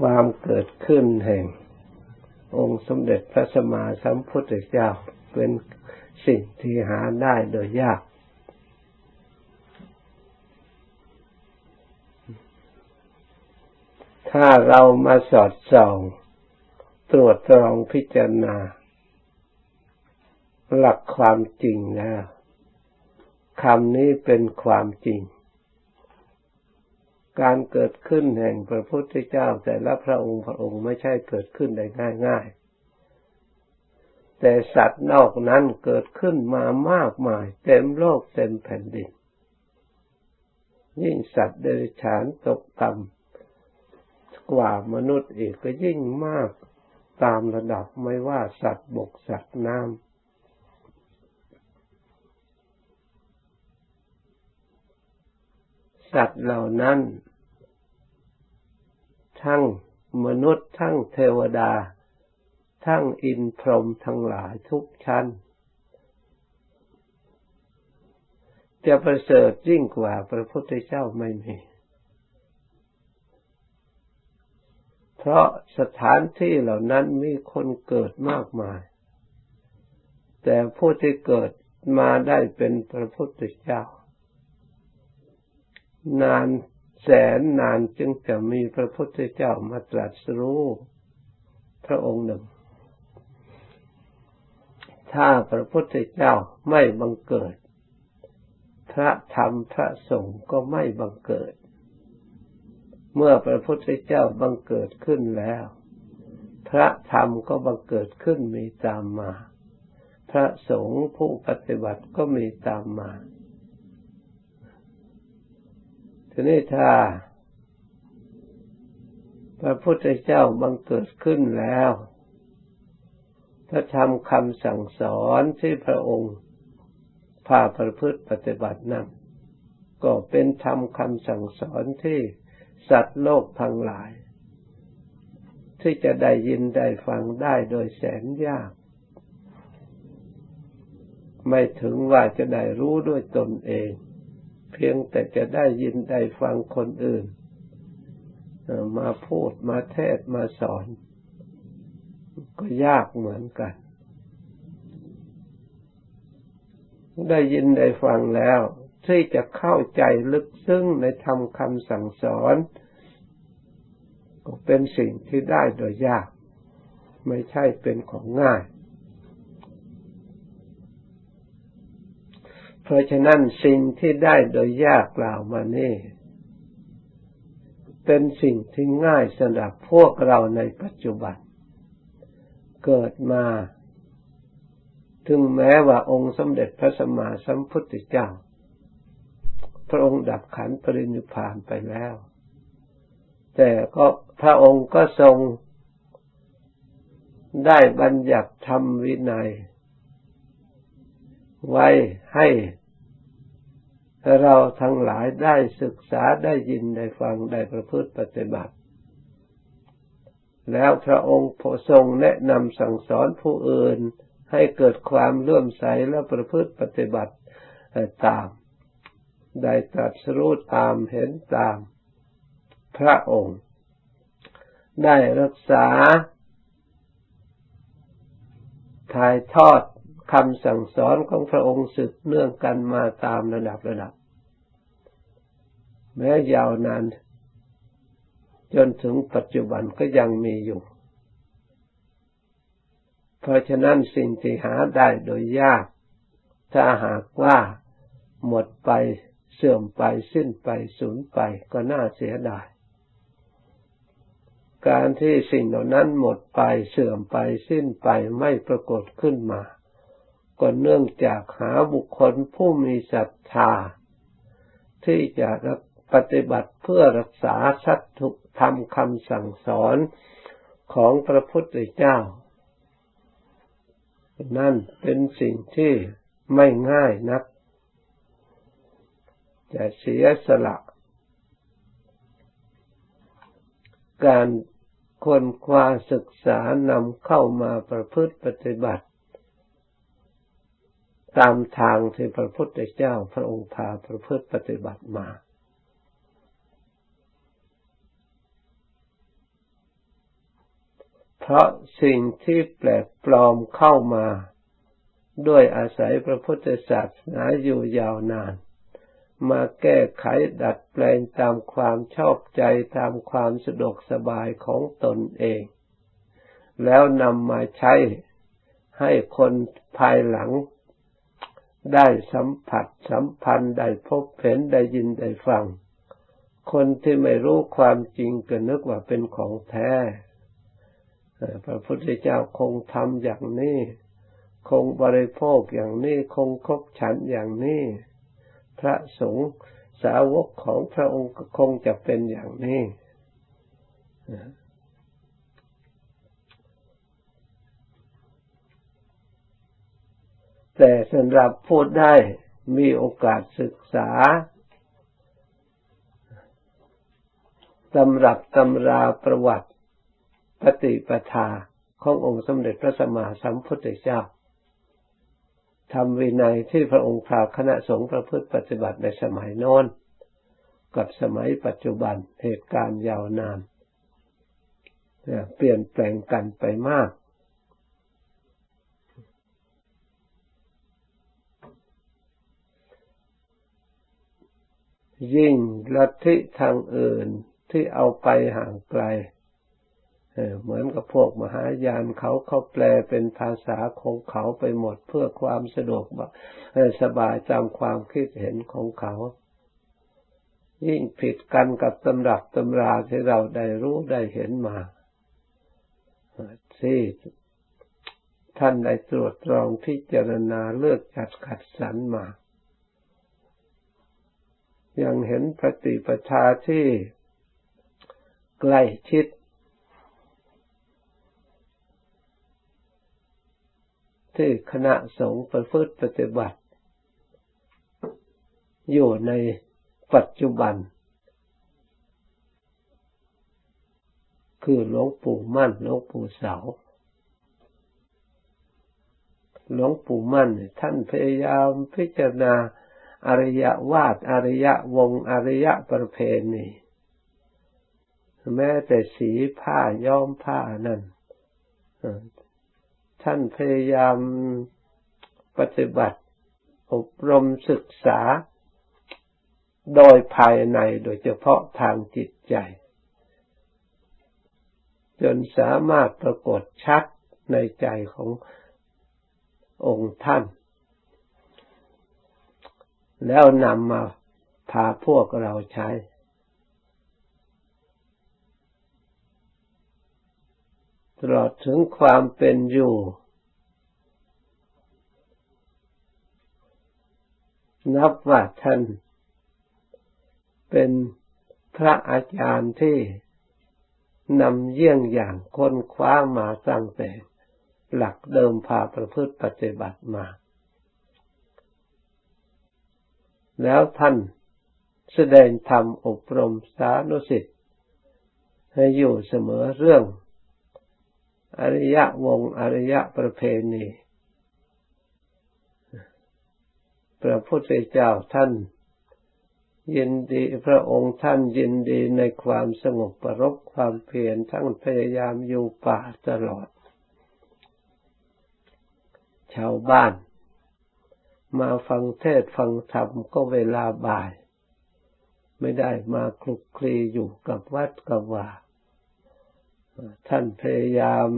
ความเกิดขึ้นแห่ง องค์สมเด็จพระสัมมาสัมพุทธเจ้าเป็นสิ่งที่หาได้โดยยาก ถ้าเรามาสอดส่องตรวจตรองพิจารณา หลักความจริงแล้วคำนี้เป็นความจริง การเกิดขึ้นแห่งพระพุทธเจ้า แต่ละพระองค์พระองค์ไม่ใช่เกิดขึ้นได้ง่าย ๆ แต่สัตว์นอกนั้นเกิดขึ้นมามากมาย เต็มโลกเต็มแผ่นดิน ยิ่งสัตว์เดรัจฉานตกต่ำกว่ามนุษย์อีกก็ยิ่งมากตามระดับไม่ว่าสัตว์บกสัตว์น้ำ สัตว์เหล่านั้น ทั้งมนุษย์ทั้งเทวดา ทั้งอินพรหมทั้งหลายทุกชั้น จะประเสริฐยิ่งกว่าพระพุทธเจ้าไม่มีเพราะสถานที่เหล่านั้นมีคนเกิดมากมาย แต่ผู้ที่เกิดมาได้เป็นพระพุทธเจ้า นานแสนนานจึงจะมีพระพุทธเจ้ามาตรัสรู้พระองค์หนึ่ง ถ้าพระพุทธเจ้าไม่บังเกิด พระธรรมพระสงฆ์ก็ไม่บังเกิด เมื่อพระพุทธเจ้าบังเกิดขึ้นแล้ว พระธรรมก็บังเกิดขึ้นมีตามมา พระสงฆ์ผู้ปฏิบัติก็มีตามมา ทีนี้ถ้าพระพุทธเจ้าบังเกิดขึ้นแล้วพระธรรมคำสั่งสอนที่พระองค์พาประพฤติปฏิบัตินั้นก็เป็นธรรมคำสั่งสอนที่สัตว์โลกทั้งหลาย ที่จะได้ยินได้ฟังได้โดยแสนยาก ไม่ถึงว่าจะได้รู้ด้วยตนเอง เพียงแต่จะได้ยินได้ฟังคนอื่น มาพูดมาเทศมาสอน ก็ยากเหมือนกัน ได้ยินได้ฟังแล้ว ที่จะเข้าใจลึกซึ้งในธรรมคำสั่งสอน ก็เป็นสิ่งที่ได้โดยยาก ไม่ใช่เป็นของง่าย เพราะฉะนั้นสิ่งที่ได้โดยยากกล่าวมานี่ เป็นสิ่งที่ง่ายสำหรับพวกเราในปัจจุบัน เกิดมา ถึงแม้ว่าองค์สมเด็จพระสัมมาสัมพุทธเจ้า พระองค์ดับขันปรินิพานไปแล้ว แต่ก็พระองค์ก็ทรงได้บัญญัติธรรมวินัย ไว้ให้ เราทั้งหลายได้ศึกษาได้ยินได้ฟังได้ประพฤติปฏิบัติ แล้วพระองค์ทรงแนะนำสั่งสอนผู้อื่นให้เกิดความเลื่อมใสและประพฤติปฏิบัติตาม ได้ตรัสรู้ตามเห็นตาม พระองค์ ได้รักษาถ่ายทอด คำสั่งสอนของพระองค์สืบเนื่องกันมาตามระดับระดับ แม้ยาวนานจนถึงปัจจุบันก็ยังมีอยู่ เพราะฉะนั้นสิ่งที่หาได้โดยยาก ถ้าหากว่าหมดไปเสื่อมไปสิ้นไปสูญไปก็น่าเสียดาย การที่สิ่งเหล่านั้นหมดไปเสื่อมไปสิ้นไปไม่ปรากฏขึ้นมา ก็เนื่องจากหาบุคคลผู้มีศรัทธา ที่จะปฏิบัติเพื่อรักษาสัตถุธรรมคำสั่งสอนของพระพุทธเจ้า นั่นเป็นสิ่งที่ไม่ง่ายนัก จะเสียสละ การคนคว้าศึกษานำเข้ามาประพฤติปฏิบัติ ตามทางที่พระพุทธเจ้าพระองค์พาประพฤติปฏิบัติมา เพราะสิ่งที่แปลกปลอมเข้ามา ด้วยอาศัยพระพุทธศาสนาอยู่ยาวนาน มาแก้ไขดัดแปลงตามความชอบใจตามความสะดวกสบายของตนเอง แล้วนำมาใช้ให้คนภายหลัง ได้สัมผัสสัมพันธ์ได้พบเห็นได้ยินได้ฟัง คนที่ไม่รู้ความจริงก็นึกว่าเป็นของแท้พระพุทธเจ้าคงทำอย่างนี้ คงบริโภคอย่างนี้ คงคบฉันอย่างนี้ พระสงฆ์สาวกของพระองค์คงจะเป็นอย่างนี้ แต่สำหรับพูดได้มีโอกาสศึกษาตำรับตำราประวัติปฏิปทาขององค์สมเด็จพระสัมมาสัมพุทธเจ้าทำวินัยที่พระองค์พาคณะสงฆ์ประพฤติปฏิบัติในสมัยโน้นกับสมัยปัจจุบันเหตุการณ์ยาวนานเปลี่ยนแปลงกันไปมาก ยิ่งลัทธิทางอื่นที่เอาไปห่างไกลเหมือนกับพวกมหายานเขาเขาแปลเป็นภาษาของเขาไปหมดเพื่อความสะดวกสบายจำความคิดเห็นของเขา ยิ่งผิดกันกับตำรับตำราที่เราได้รู้ได้เห็นมาที่ท่านได้ตรวจตรองพิจารณาเลือกจัดขัดสรรมา ยังเห็นปฏิปทาที่ใกล้ชิด ที่คณะสงฆ์ประพฤติปฏิบัติ อยู่ในปัจจุบัน คือหลวงปู่มั่นหลวงปู่เสาหลวงปู่มั่นท่านพยายามพิจารณา อริยวาดอริยวงอริยประเพณีแม้แต่สีผ้าย้อมผ้านั่นท่านพยายามปฏิบัติ อบรมศึกษา โดยภายในโดยเฉพาะทางจิตใจ จนสามารถปรากฏชัดในใจขององค์ท่าน แล้วนำมาพาพวกเราใช้ ตลอดถึงความเป็นอยู่ นับว่าท่านเป็นพระอาจารย์ที่นำเยี่ยงอย่างค้นคว้ามาตั้งแต่หลักเดิมพาประพฤติปฏิบัติมา แล้วท่านแสดงธรรมอบรมสานุสิทธิ์ให้อยู่เสมอเรื่อง อริยวงอริยประเพณีพระพุทธเจ้าท่านยินดีพระองค์ท่านยินดีในความสงบประรบความเพียรทั้งพยายามอยู่ป่าตลอด ชาวบ้าน มาฟังเทศฟังธรรมก็เวลาบ่าย ไม่ได้มาคลุกคลีอยู่กับวัดกับว่า ท่านพยายาม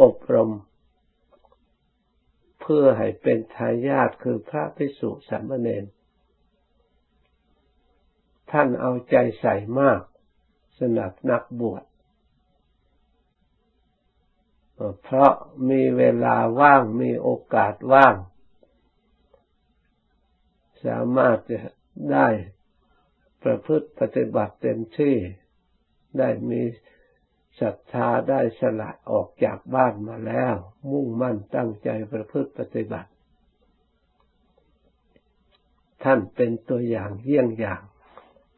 อบรม เพื่อให้เป็นทายาทคือพระภิกษุสามเณรท่านเอาใจใส่มากสนับนักบวชเพราะมีเวลาว่างมีโอกาสว่าง สามารถจะได้ประพฤติปฏิบัติเต็มที่ ได้มีศรัทธาได้สละออกจากบ้านมาแล้ว มุ่งมั่นตั้งใจประพฤติปฏิบัติ ท่านเป็นตัวอย่างเยี่ยงอย่าง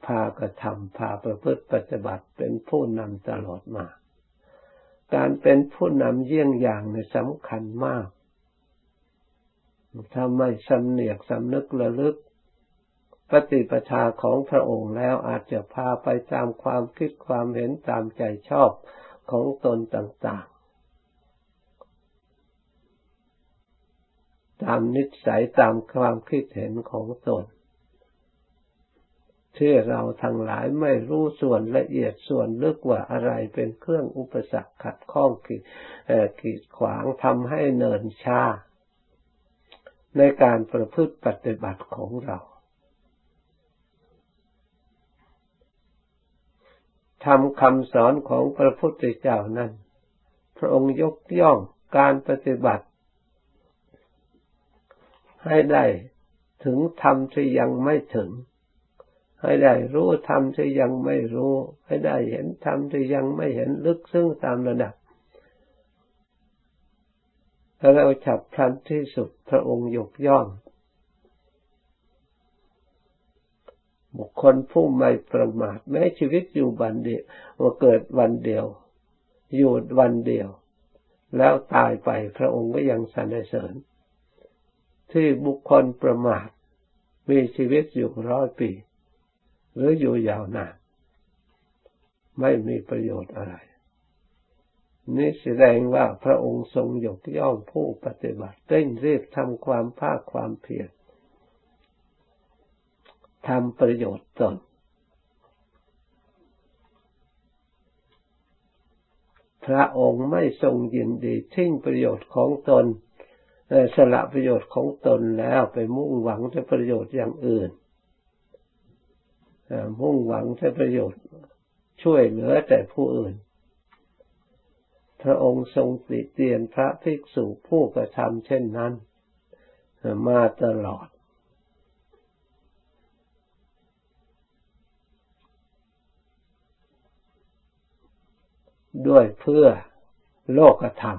พากระทำพาประพฤติปฏิบัติเป็นผู้นำตลอดมา การเป็นผู้นำเยี่ยงอย่างในสำคัญมาก ทำให้สำเนียกสำนึกระลึก ปฏิปทาของพระองค์แล้วอาจจะพาไปตามความคิดความเห็นตามใจชอบของตนต่าง ๆ ตามนิสัยตามความคิดเห็นของตนที่เราทั้งหลายไม่รู้ส่วนละเอียดส่วนลึกว่าอะไรเป็นเครื่องอุปสรรคขัดข้องกีดขวางทำให้เนินชา ในการประพฤติปฏิบัติของเรา ทำคำสอนของพระพุทธเจ้านั้น พระองค์ยกย่องการปฏิบัติ ให้ได้ถึงธรรมที่ยังไม่ถึง ให้ได้รู้ธรรมที่ยังไม่รู้ ให้ได้เห็นธรรมที่ยังไม่เห็นลึกซึ้งตามระดับ เราฉับพลันที่สุดพระองค์ยกย่อง บุคคลผู้ไม่ประมาทแม้ชีวิตอยู่วันเดียวว่าเกิดวันเดียว อยู่วันเดียว แล้วตายไปพระองค์ก็ยังสรรเสริญ ที่บุคคลประมาทมีชีวิตอยู่ร้อยปี หรืออยู่ยาวนานไม่มีประโยชน์อะไร นี่แสดงว่าพระองค์ทรงยกย่องผู้ปฏิบัติเร่งรีบทำความภาคความเพียรทำประโยชน์ตนพระองค์ไม่ทรงยินดีทิ้งประโยชน์ของตนสละประโยชน์ของตนแล้วไปมุ่งหวังแต่ประโยชน์อย่างอื่นมุ่งหวังแต่ประโยชน์ช่วยเหลือแต่ผู้อื่น พระองค์ทรงติเตียนพระภิกษุผู้กระทำเช่นนั้น มาตลอด ด้วยเพื่อโลกธรรม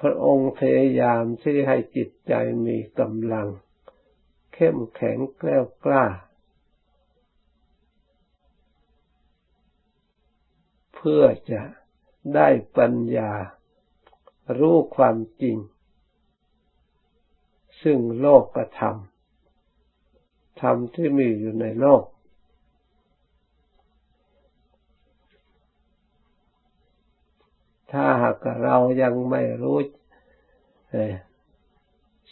พระองค์พยายามที่ให้จิตใจมีกำลัง เข้มแข็งแกล้วกล้า เพื่อจะได้ปัญญารู้ความจริง ซึ่งโลกกระทำธรรมที่มีอยู่ในโลก ถ้าหากเรายังไม่รู้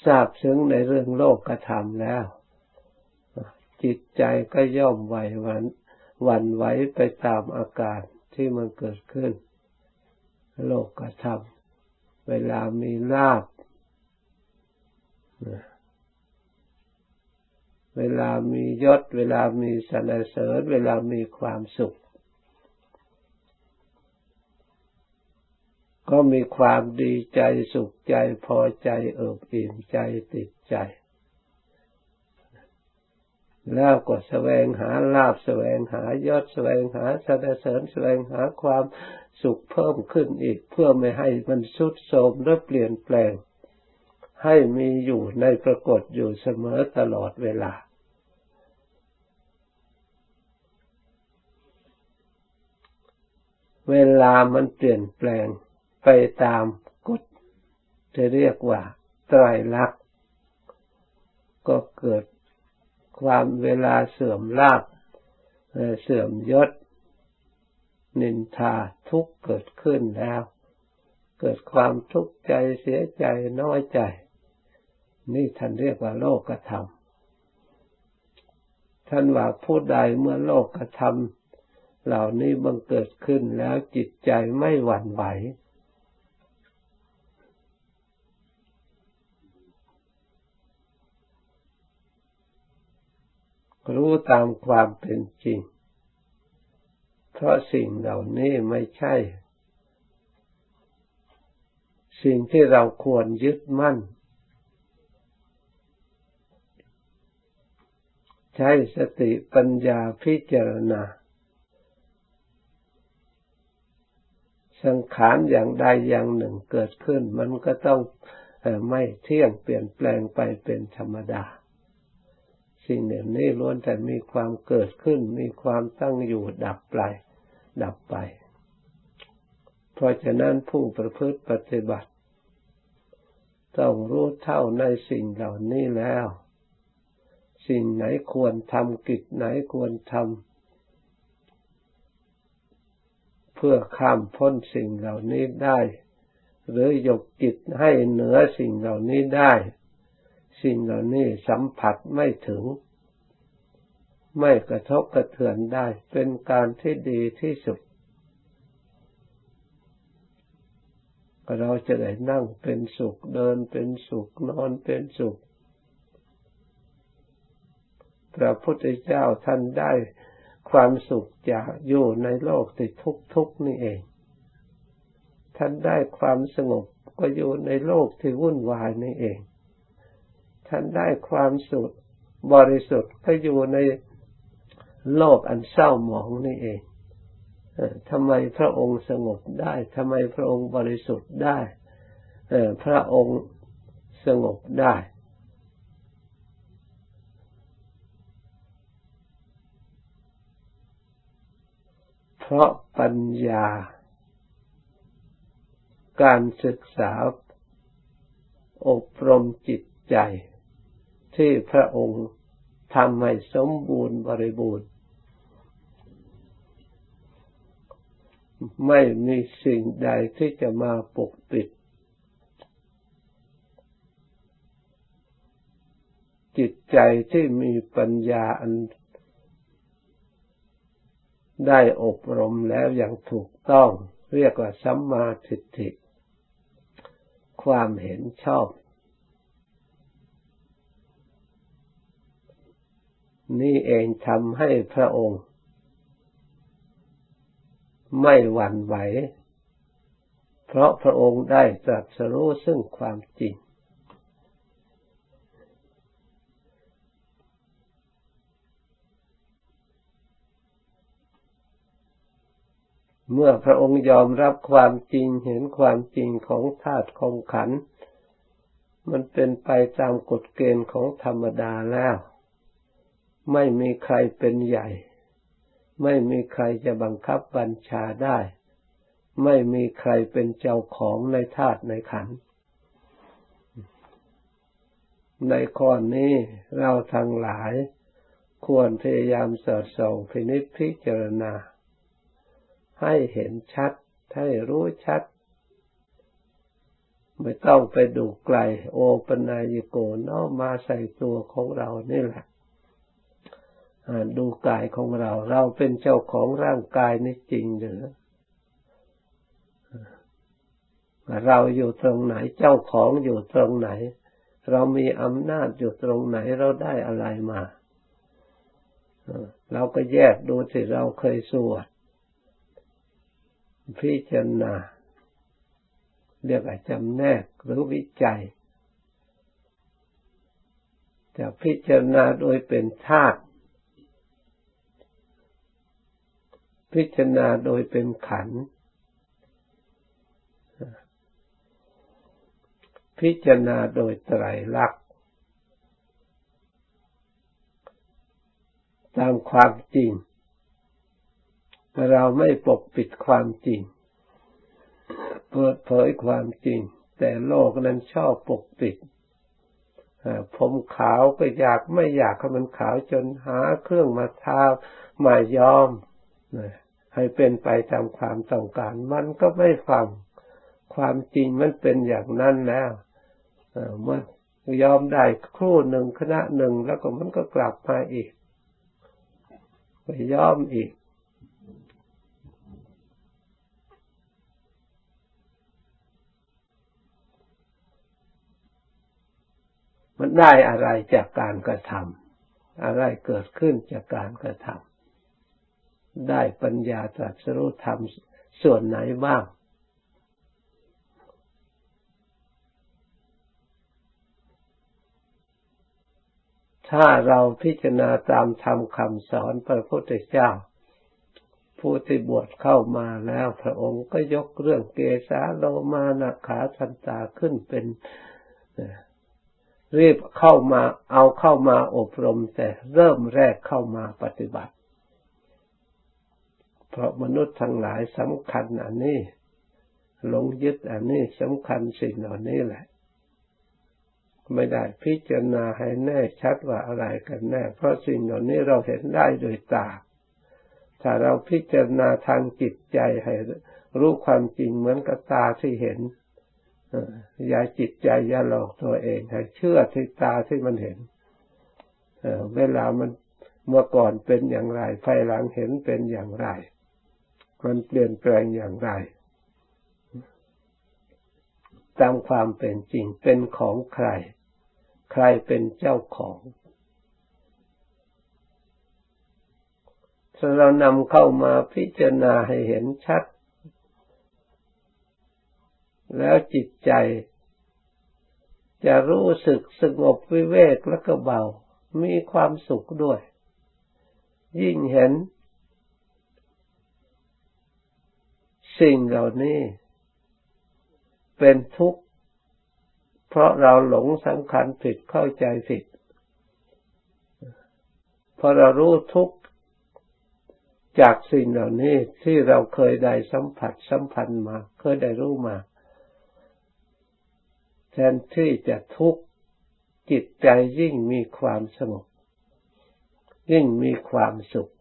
ทราบซึ้งในเรื่องโลกกระทำแล้ว จิตใจก็ย่อมไหววันวันไหวไปตามอาการ ที่มันเกิดขึ้น โลกกระทำเวลามีลาบเวลามียศ เวลามีสรรเสริญ เวลามีความสุข ก็มีความดีใจสุขใจพอใจเอิบอิ่มใจติดใจ แล้วก็แสวงหาลาบแสวงหายศแสวงหาสรรเสริญแสวงหาความสุขเพิ่มขึ้นอีกเพื่อไม่ให้มันสุดโทมและเปลี่ยนแปลง ให้มีอยู่ในปรากฏอยู่เสมอตลอดเวลา เวลามันเปลี่ยนแปลงไปตามกฎจะเรียกว่าไตรลักษณ์ก็เกิด ความเวลาเสื่อมลาภเสื่อมยศ นินทาทุกเกิดขึ้นแล้ว เกิดความทุกข์ใจเสียใจน้อยใจ นี่ท่านเรียกว่าโลกธรรมท่านว่าผู้ใดเมื่อโลกธรรมเหล่านี้บังเกิดขึ้นแล้วจิตใจไม่หวั่นไหว รู้ตามความเป็นจริง เพราะสิ่งเหล่านี้ไม่ใช่ สิ่งที่เราควรยึดมั่น ใช้สติปัญญาพิจารณา สังขารอย่างใดอย่างหนึ่งเกิดขึ้น มันก็ต้องไม่เที่ยงเปลี่ยนแปลงไปเป็นธรรมดา สิ่งเหล่านี้ล้วนแต่มีความเกิดขึ้น มีความตั้งอยู่ดับไปดับไป เพราะฉะนั้นผู้ประพฤติปฏิบัติ ต้องรู้เท่าในสิ่งเหล่านี้แล้ว สิ่งไหนควรทำกิจไหนควรทำเพื่อข้ามพ้นสิ่งเหล่านี้ได้ หรือยกจิตให้เหนือสิ่งเหล่านี้ได้ สิ่งเหล่านี้สัมผัสไม่ถึง ไม่กระทบกระเทือนได้ เป็นการที่ดีที่สุด เราจะได้นั่งเป็นสุขเดินเป็นสุขนอนเป็นสุข พระพุทธเจ้าท่านได้ความสุขจากอยู่ในโลกที่ทุกทุกนี่เอง ท่านได้ความสงบก็อยู่ในโลกที่วุ่นวายนี่เอง ท่านได้ความสุขบริสุทธิ์ก็อยู่ในโลกอันเศร้าหมองนี่เองทำไมพระองค์สงบได้ทำไมพระองค์บริสุทธิ์ได้พระองค์สงบได้ เพราะปัญญา การศึกษาอบรมจิตใจ ที่พระองค์ทำให้สมบูรณ์บริบูรณ์ ไม่มีสิ่งใดที่จะมาปกปิด จิตใจที่มีปัญญาอันได้อบรมแล้วอย่างถูกต้อง เรียกว่าสัมมาทิฏฐิความเห็นชอบ นี่เองทำให้พระองค์ ไม่หวั่นไหว เพราะพระองค์ได้ตรัสรู้ซึ่งความจริง เมื่อพระองค์ยอมรับความจริงเห็นความจริงของธาตุของขัน มันเป็นไปตามกฎเกณฑ์ของธรรมดาแล้ว ไม่มีใครเป็นใหญ่ ไม่มีใครจะบังคับบัญชาได้ ไม่มีใครเป็นเจ้าของในธาตุในขัน ในข้อนี้เราทั้งหลาย ควรพยายามสอดส่องพินิจพิจารณา ให้เห็นชัด ให้รู้ชัด ไม่ต้องไปดูไกล โอปนายโกน้อมาใส่ตัวของเรานี่แหละ ดูกายของเรา เราเป็นเจ้าของร่างกายนี่จริงหรือเราอยู่ตรงไหน เจ้าของอยู่ตรงไหน เรามีอำนาจอยู่ตรงไหนเราได้อะไรมาเราก็แยกดูที่เราเคยสวดพิจารณาเรียกว่าจำแนกหรือวิจัย จะพิจารณาโดยเป็นธาตุ พิจารณาโดยเป็นขัน พิจารณาโดยไตรลักษณ์ตามความจริง เราไม่ปกปิดความจริง เปิดเผยความจริง แต่โลกนั้นชอบปกปิดผมขาวก็อยากไม่อยากให้มันขาวจนหาเครื่องมาทามายอม ให้เป็นไปตามความต้องการ มันก็ไม่ฟังความจริงมันเป็นอย่างนั้นแล้วเมื่อยอมได้ครู่หนึ่งคณะหนึ่งแล้วก็มันก็กลับมาอีกไปยอมอีกมันได้อะไรจากการกระทำอะไรเกิดขึ้นจากการกระทำ ได้ปัญญาตรัสรู้ธรรมส่วนไหนบ้าง ถ้าเราพิจารณาตามธรรมคำสอนพระพุทธเจ้า ผู้ที่บวชเข้ามาแล้วพระองค์ก็ยกเรื่องเกสาโลมานาขาทันตาขึ้นเป็นรีบเข้ามาเอาเข้ามาอบรมแต่เริ่มแรกเข้ามาปฏิบัติ ราะมนุษย์ทั้งหลายสำคัญอันนี้หลงยึดอันนี้สำคัญสิ่งเหล่านี้แหละ ไม่ได้พิจารณาให้แน่ชัดว่าอะไรกันแน่ เพราะสิ่งเหล่านี้เราเห็นได้โดยตา ถ้าเราพิจารณาทางจิตใจให้รู้ความจริงเหมือนกับตาที่เห็นอย่าจิตใจอย่าหลอกตัวเองให้เชื่อที่ตาที่มันเห็นเวลามันเมื่อก่อนเป็นอย่างไรภายหลังเห็นเป็นอย่างไร มันเปลี่ยนแปลงอย่างไร ตามความเป็นจริงเป็นของใคร ใครเป็นเจ้าของถ้าเรานำเข้ามาพิจารณาให้เห็นชัด แล้วจิตใจ จะรู้สึกสงบวิเวกและก็เบา มีความสุขด้วย ยิ่งเห็น สิ่งเหล่านี้ เป็นทุกข์ เพราะเราหลงสำคัญผิดเข้าใจผิดพอเรารู้ทุกข์จากสิ่งเหล่านี้ที่เราเคยได้สัมผัสสัมพันธ์มา เคยได้รู้มา แทนที่จะทุกข์จิตใจยิ่งมีความสงบยิ่งมีความสุข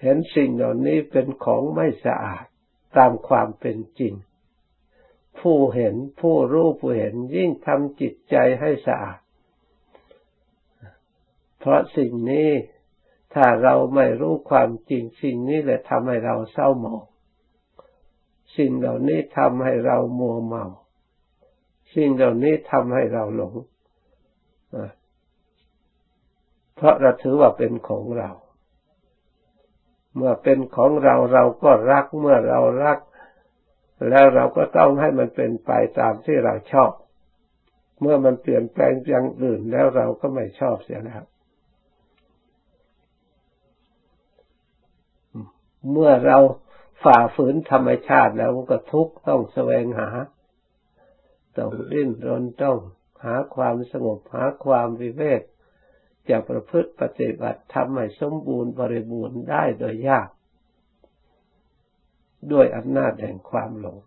เห็นสิ่งเหล่านี้เป็นของไม่สะอาดตามความเป็นจริง ผู้เห็นผู้รู้ผู้เห็นยิ่งทำจิตใจให้สะอาด เพราะสิ่งนี้ถ้าเราไม่รู้ความจริงสิ่งนี้แหละทำให้เราเศร้าหมอง สิ่งเหล่านี้ทำให้เรามัวเมา สิ่งเหล่านี้ทำให้เราหลง เพราะเราถือว่าเป็นของเรา เมื่อเป็นของเราเราก็รักเมื่อเรารัก แล้วเราก็ต้องให้มันเป็นไปตามที่เราชอบ เมื่อมันเปลี่ยนแปลงอย่างอื่นแล้วเราก็ไม่ชอบเสียแล้วเมื่อเราฝ่าฝืนธรรมชาติแล้วก็ทุกข์ต้องแสวงหา ต้องดิ้นรนต้องหาความสงบหาความวิเวก จะประพฤติปฏิบัติทำให้สมบูรณ์บริบูรณ์ได้โดยยาก ด้วยอำนาจแห่งความหลง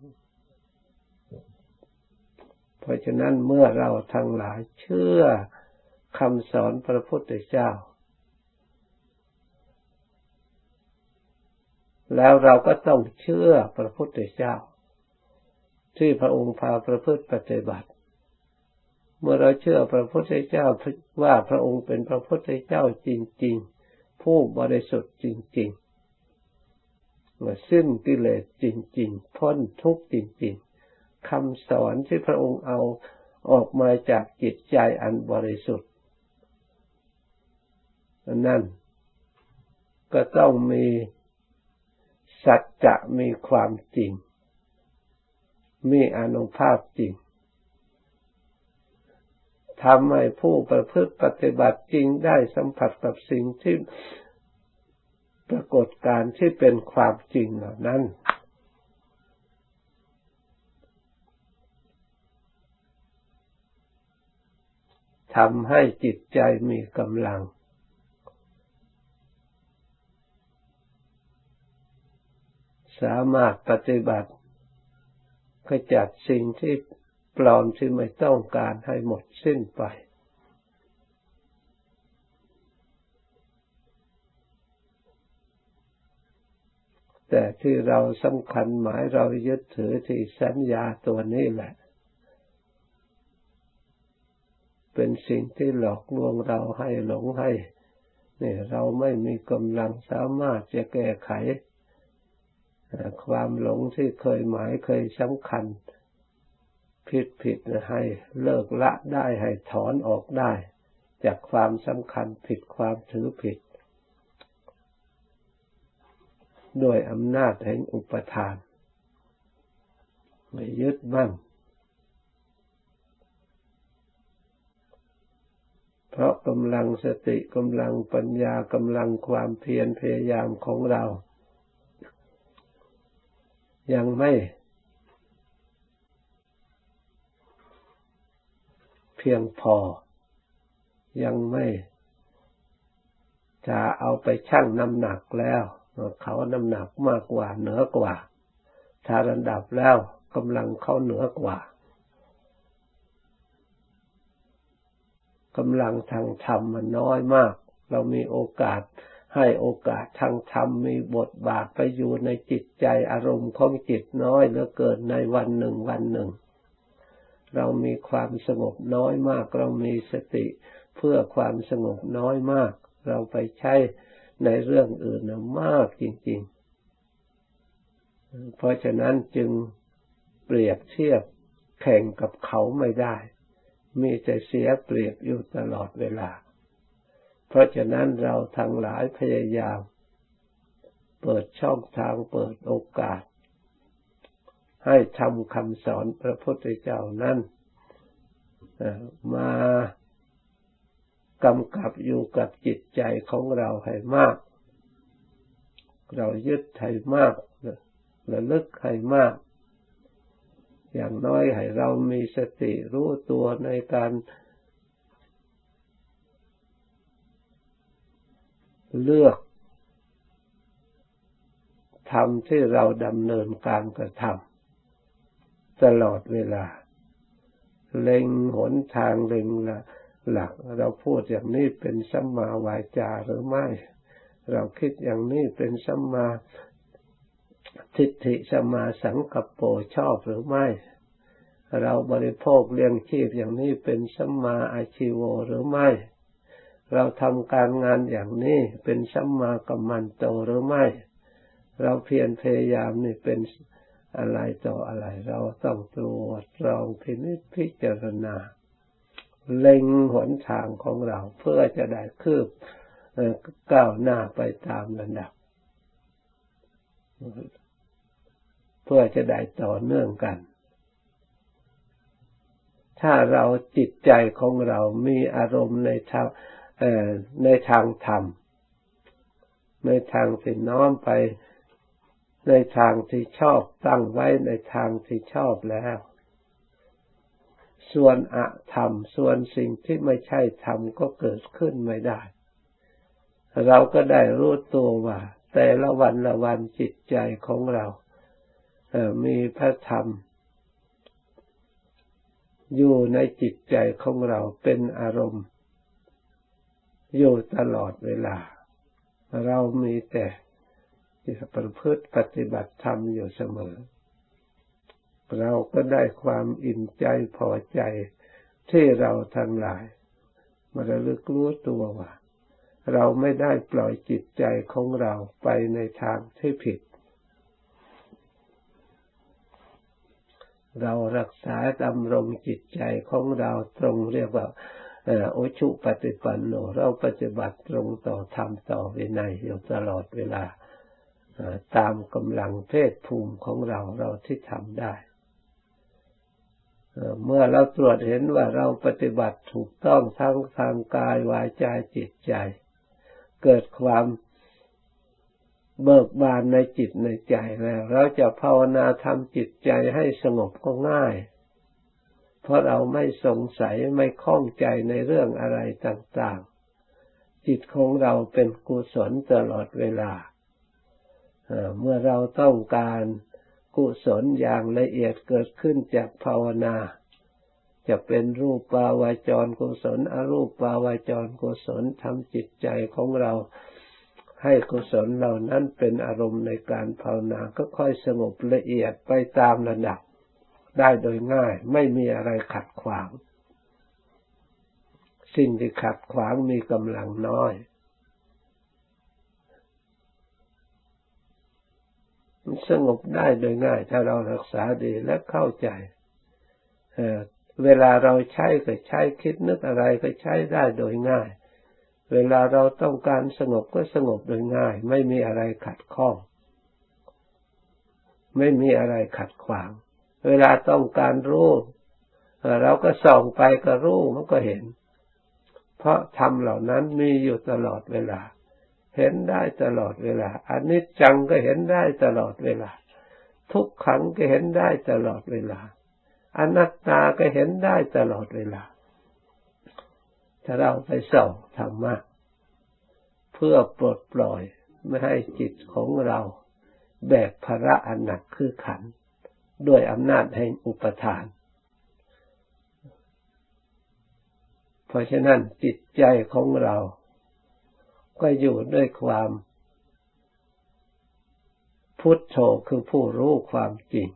เพราะฉะนั้นเมื่อเราทั้งหลายเชื่อคำสอนพระพุทธเจ้า แล้วเราก็ต้องเชื่อพระพุทธเจ้า ที่พระองค์พาประพฤติปฏิบัติ เมื่อเราเชื่อพระพุทธเจ้าว่าพระองค์เป็นพระพุทธเจ้าจริง ๆ ผู้บริสุทธิ์จริงๆเมื่อสิ้นกิเลสจริง ๆ พ้นทุกข์จริง ๆคำสอนที่พระองค์เอาออกมาจากจิตใจอันบริสุทธิ์นั่นก็ต้องมีสัจจะมีความจริง มีอนุภาพจริง ทำให้ผู้ประพฤติปฏิบัติจริงได้สัมผัสกับสิ่งที่ปรากฏการที่เป็นความจริงเหล่านั้น ทำให้จิตใจมีกำลัง สามารถปฏิบัติขจัดสิ่งที่ ปลอมที่ไม่ต้องการให้หมดสิ้นไป แต่ที่เราสำคัญหมายเรายึดถือที่สัญญาตัวนี้แหละ เป็นสิ่งที่หลอกลวงเราให้หลงให้เนี่ยเราไม่มีกำลังสามารถจะแก้ไข ความหลงที่เคยหมายเคยสำคัญ ผิดผิดให้เลิกละได้ให้ถอนออกได้ จากความสำคัญผิดความถือผิด ด้วยอำนาจแห่งอุปทาน ไม่ยึดมั่น เพราะกำลังสติกำลังปัญญากำลังความเพียรพยายามของเรา ยังไม่ เพียงพอ ยังไม่จะเอาไปชั่งน้ำหนักแล้วเขาน้ำหนักมากกว่าเหนือกว่า ถ้าระดับแล้วกำลังเขาเหนือกว่ากำลังทางธรรมมันน้อยมาก เรามีโอกาสให้โอกาสทางธรรมมีบทบาทไปอยู่ในจิตใจอารมณ์ของจิตน้อยเหลือเกินในวันหนึ่งวันหนึ่ง เรามีความสงบน้อยมาก เรามีสติเพื่อความสงบน้อยมาก เราไปใช้ในเรื่องอื่นมากจริง ๆ เพราะฉะนั้นจึงเปรียบเทียบแข่งกับเขาไม่ได้ มีแต่เสียเปรียบอยู่ตลอดเวลา เพราะฉะนั้นเราทั้งหลายพยายาม เปิดช่องทางเปิดโอกาส ให้ทำคำสอนพระพุทธเจ้านั้นมากำกับอยู่กับจิตใจของเราให้มาก เรายึดให้มากระลึกให้มาก อย่างน้อยให้เรามีสติรู้ตัวในการเลือกทำที่เราดำเนินการกระทำ ตลอดเวลา เล็งหนทางเล็งละหลัก เราพูดอย่างนี้เป็นสัมมาวาจาหรือไม่ เราคิดอย่างนี้เป็นสัมมาทิฏฐิสัมมาสังกัปโปชอบหรือไม่ เราบริโภคเลี้ยงชีพอย่างนี้เป็นสัมมาอาชีโวหรือไม่ เราทำการงานอย่างนี้เป็นสัมมากัมมันโตหรือไม่ เราเพียรพยายามนี่เป็น อะไรต่ออะไร เราต้องตรวจลองพินิจพิจารณา เล็งหนทางของเราเพื่อจะได้คืบก้าวหน้าไปตามระดับ เพื่อจะได้ต่อเนื่องกัน ถ้าเราจิตใจของเรามีอารมณ์ในทางในทางธรรม ในทางที่น้อมไป ในทางที่ชอบตั้งไว้ในทางที่ชอบแล้ว ส่วนอะธรรม ส่วนสิ่งที่ไม่ใช่ธรรมก็เกิดขึ้นไม่ได้ เราก็ได้รู้ตัวว่า แต่ละวันละวันจิตใจของเราเมีพระธรรม อยู่ในจิตใจของเราเป็นอารมณ์ อยู่ตลอดเวลา เรามีแต่ จะประพฤติปฏิบัติธรรมอยู่เสมอ เราก็ได้ความอิ่มใจพอใจที่เราทั้งหลาย มาระลึกรู้ตัวว่า เราไม่ได้ปล่อยจิตใจของเราไปในทางที่ผิด เรารักษาดำรงจิตใจของเราตรงเรียกว่าโอชุปฏิปันโนเราปฏิบัติตรงต่อธรรมต่อวินัยอยู่ตลอดเวลา ตามกำลังเพศภูมิของเราเราที่ทำได้ เมื่อเราตรวจเห็นว่าเราปฏิบัติถูกต้องทั้งทางกายวาจาจิตใจ เกิดความเบิกบานในจิตในใจแล้ว เราจะภาวนาทำจิตใจให้สงบก็ง่าย เพราะเราไม่สงสัยไม่ข้องใจในเรื่องอะไรต่าง ๆ จิตของเราเป็นกุศลตลอดเวลา เมื่อเราต้องการกุศลอย่างละเอียดเกิดขึ้นจากภาวนา จะเป็นรูปปาวาจรกุศลอรูปปาวาจรกุศลทำจิตใจของเราให้กุศลเหล่านั้นเป็นอารมณ์ในการภาวนาก็ค่อยสงบละเอียดไปตามระดับ ได้โดยง่ายไม่มีอะไรขัดขวาง สิ่งที่ขัดขวางมีกำลังน้อย สงบได้โดยง่าย ถ้าเรารักษาดีและเข้าใจเเวลาเราใช้ก็ใช้คิดนึกอะไรก็ใช้ได้โดยง่าย เวลาเราต้องการสงบก็สงบโดยง่าย ไม่มีอะไรขัดข้อง ไม่มีอะไรขัดขวาง เวลาต้องการรู้เราก็ส่องไปก็รู้มันก็เห็น เพราะธรรมเหล่านั้นมีอยู่ตลอดเวลา เห็นได้ตลอดเวลาอนิจจังก็เห็นได้ตลอดเวลา ทุกขังก็เห็นได้ตลอดเวลา อนัตตาก็เห็นได้ตลอดเวลา ถ้าเราไปส่องธรรมะเพื่อปลดปล่อยไม่ให้จิตของเรา แบกภาระอันหนักคือขัน ด้วยอำนาจแห่งอุปทาน เพราะฉะนั้นจิตใจของเรา ก็อยู่ด้วยความ พุทโธคือผู้รู้ความจริง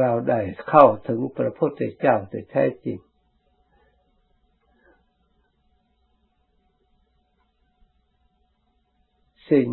เราได้เข้าถึงพระพุทธเจ้าแต่แท้จริงสิ่ง